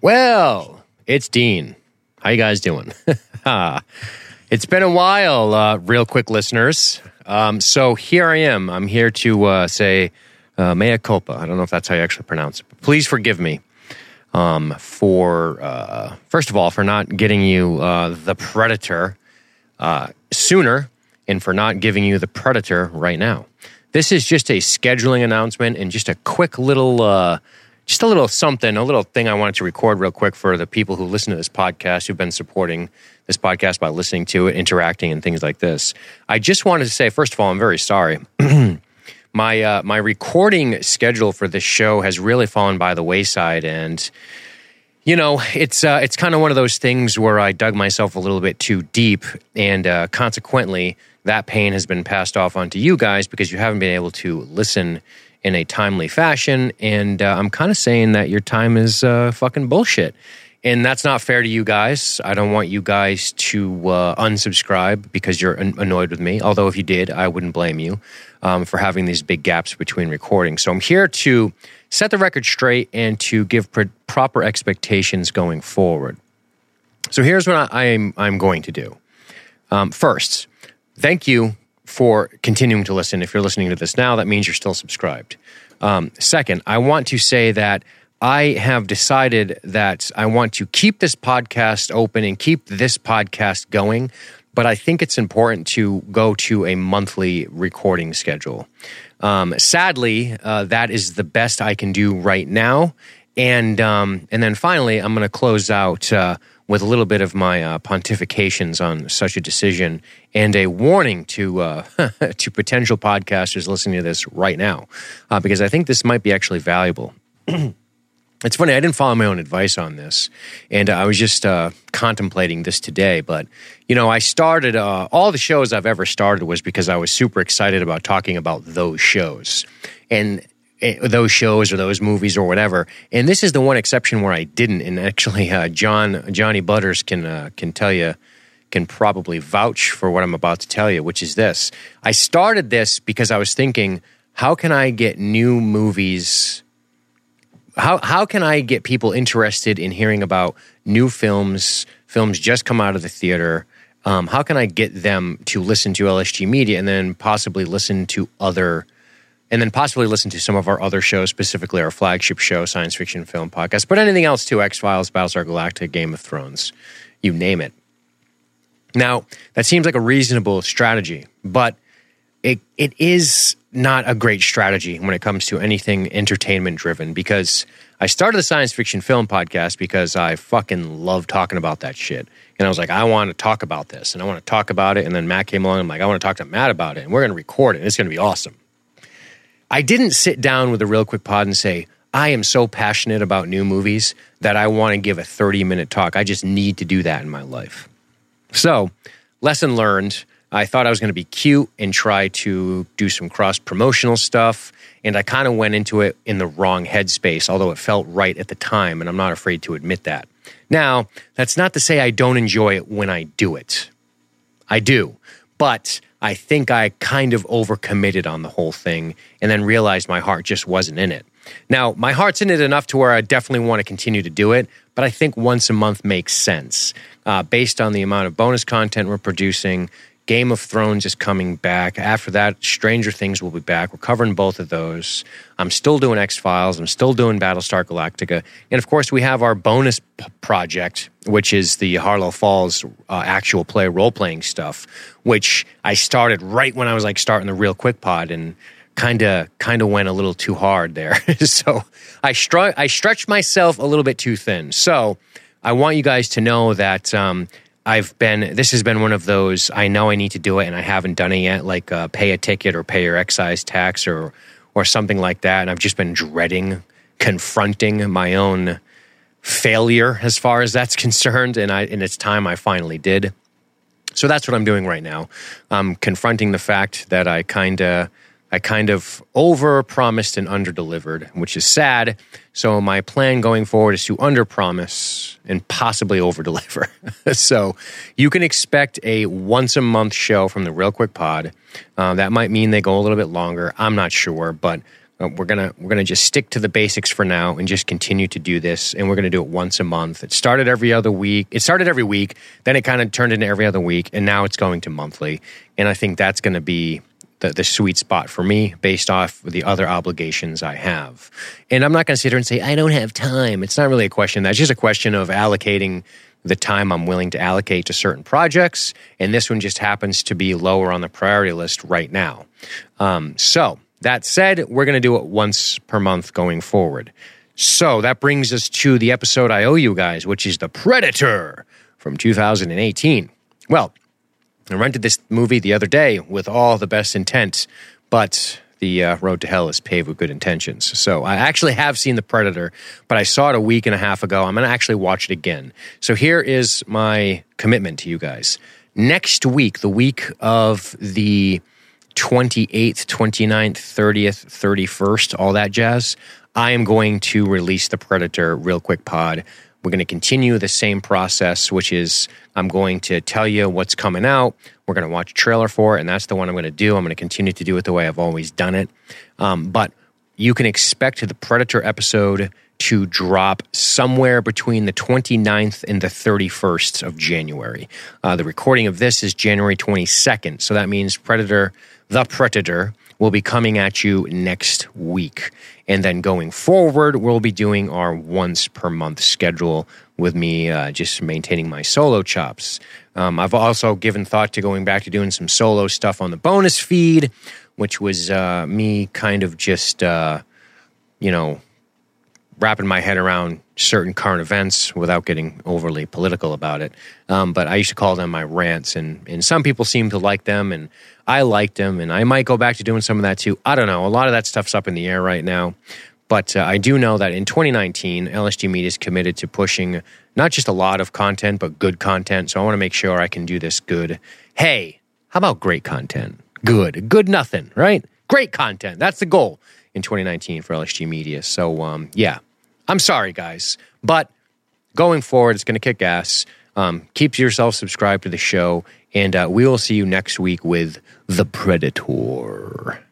Well, it's Dean. How you guys doing? it's been a while, uh, real quick listeners. Um, so here I am. I'm here to uh, say uh, mea culpa. I don't know if that's how you actually pronounce it. But please forgive me um, for, uh, first of all, for not getting you uh, the Predator uh, sooner and for not giving you the Predator right now. This is just a scheduling announcement and just a quick little uh, just a little something, a little thing I wanted to record real quick for the people who listen to this podcast, who've been supporting this podcast by listening to it, interacting, and things like this. I just wanted to say, first of all, I'm very sorry. my uh, my recording schedule for this show has really fallen by the wayside, and you know, it's uh, it's kind of one of those things where I dug myself a little bit too deep, and uh, consequently, that pain has been passed off onto you guys because you haven't been able to listen in a timely fashion. And uh, I'm kind of saying that your time is uh, fucking bullshit. And that's not fair to you guys. I don't want you guys to uh, unsubscribe because you're an- annoyed with me. Although, if you did, I wouldn't blame you um, for having these big gaps between recordings. So, I'm here to set the record straight and to give pr- proper expectations going forward. So, here's what I, am I'm going to do. Um, first, thank you for continuing to listen. If you're listening to this now, that means you're still subscribed. Um, second, I want to say that I have decided that I want to keep this podcast open and keep this podcast going, but I think it's important to go to a monthly recording schedule. Um, sadly, uh, that is the best I can do right now. And um, and then finally, I'm going to close out uh, with a little bit of my uh, pontifications on such a decision and a warning to uh, to potential podcasters listening to this right now, uh, because I think this might be actually valuable. it's funny, I didn't follow my own advice on this, and I was just uh, contemplating this today. But you know, I started uh, all the shows I've ever started was because I was super excited about talking about those shows, and those shows or those movies or whatever. And this is the one exception where I didn't. And actually, uh, John Johnny Butters can uh, can tell you can probably vouch for what I'm about to tell you, which is this. I started this because I was thinking, how can I get new movies? How how can I get people interested in hearing about new films, films just come out of the theater? Um, how can I get them to listen to LSG Media and then possibly listen to other and then possibly listen to some of our other shows, specifically our flagship show, Science Fiction Film Podcast, but anything else too X Files, Battlestar Galactica, Game of Thrones, you name it. Now, that seems like a reasonable strategy, but it, it is not a great strategy when it comes to anything entertainment driven because I started the science fiction film podcast because I fucking love talking about that shit. And I was like, I want to talk about this and I want to talk about it. And then Matt came along. And I'm like, I want to talk to Matt about it and we're going to record it. It's going to be awesome. I didn't sit down with a real quick pod and say, I am so passionate about new movies that I want to give a 30 minute talk. I just need to do that in my life. So, lesson learned. I thought I was going to be cute and try to do some cross promotional stuff. And I kind of went into it in the wrong headspace, although it felt right at the time. And I'm not afraid to admit that. Now, that's not to say I don't enjoy it when I do it. I do. But I think I kind of overcommitted on the whole thing and then realized my heart just wasn't in it. Now, my heart's in it enough to where I definitely want to continue to do it, but I think once a month makes sense uh, based on the amount of bonus content we're producing, Game of Thrones is coming back. After that, Stranger Things will be back. We're covering both of those. I'm still doing X Files. I'm still doing Battlestar Galactica. And of course, we have our bonus p- project, which is the Harlow Falls uh, actual play role playing stuff, which I started right when I was like starting the real quick pod and kind of kind of went a little too hard there. so I, str- I stretched myself a little bit too thin. So I want you guys to know that. Um, I've been, this has been one of those, I know I need to do it and I haven't done it yet, like uh, pay a ticket or pay your excise tax or, or something like that. And I've just been dreading confronting my own failure as far as that's concerned. And I, and it's time I finally did. So that's what I'm doing right now. I'm confronting the fact that I kind of, I kind of over promised and under delivered, which is sad. So my plan going forward is to under promise and possibly over deliver. so you can expect a once a month show from the Real Quick Pod. Uh, that might mean they go a little bit longer. I'm not sure, but Uh, we're gonna we're gonna just stick to the basics for now and just continue to do this. And we're gonna do it once a month. It started every other week. It started every week. Then it kind of turned into every other week, and now it's going to monthly. And I think that's to be the, the sweet spot for me based off the other obligations I have. And I'm not going to sit here and say I don't have time. It's not really a question. That's just a question of allocating the time I'm willing to allocate to certain projects. And this one just happens to be lower on the priority list right now. Um, so that said, we're going to do it once per month going forward. So that brings us to the episode I owe you guys, which is The Predator from 2018. Well, I rented this movie the other day with all the best intent, but the uh, road to hell is paved with good intentions. So I actually have seen The Predator, but I saw it a week and a half ago. I'm going to actually watch it again. So here is my commitment to you guys. Next week, the week of the 28th, 29th, 30th, 31st, all that jazz, I am going to release the Predator real quick pod. We're going to continue the same process, which is I'm going to tell you what's coming out. We're going to watch a trailer for it, and that's the one I'm going to do. I'm going to continue to do it the way I've always done it. Um, but you can expect the Predator episode to drop somewhere between the 29th and the 31st of January. Uh, the recording of this is January 22nd, so that means Predator the Predator will be coming at you next week. And then going forward, we'll be doing our once per month schedule with me uh, just maintaining my solo chops. Um, I've also given thought to going back to doing some solo stuff on the bonus feed, which was uh, me kind of just, uh, you know, wrapping my head around certain current events without getting overly political about it. Um, but I used to call them my rants, and, and some people seem to like them, and I liked them, and I might go back to doing some of that too. I don't know. A lot of that stuff's up in the air right now. But uh, I do know that in 2019, LSG Media is committed to pushing not just a lot of content, but good content. So I want to make sure I can do this good. Hey, how about great content? Good. Good nothing, right? Great content. That's the goal in 2019 for LSG Media. So, um, yeah, I'm sorry, guys, but going forward, it's going to kick ass. Um, keep yourself subscribed to the show, and uh, we will see you next week with The Predator.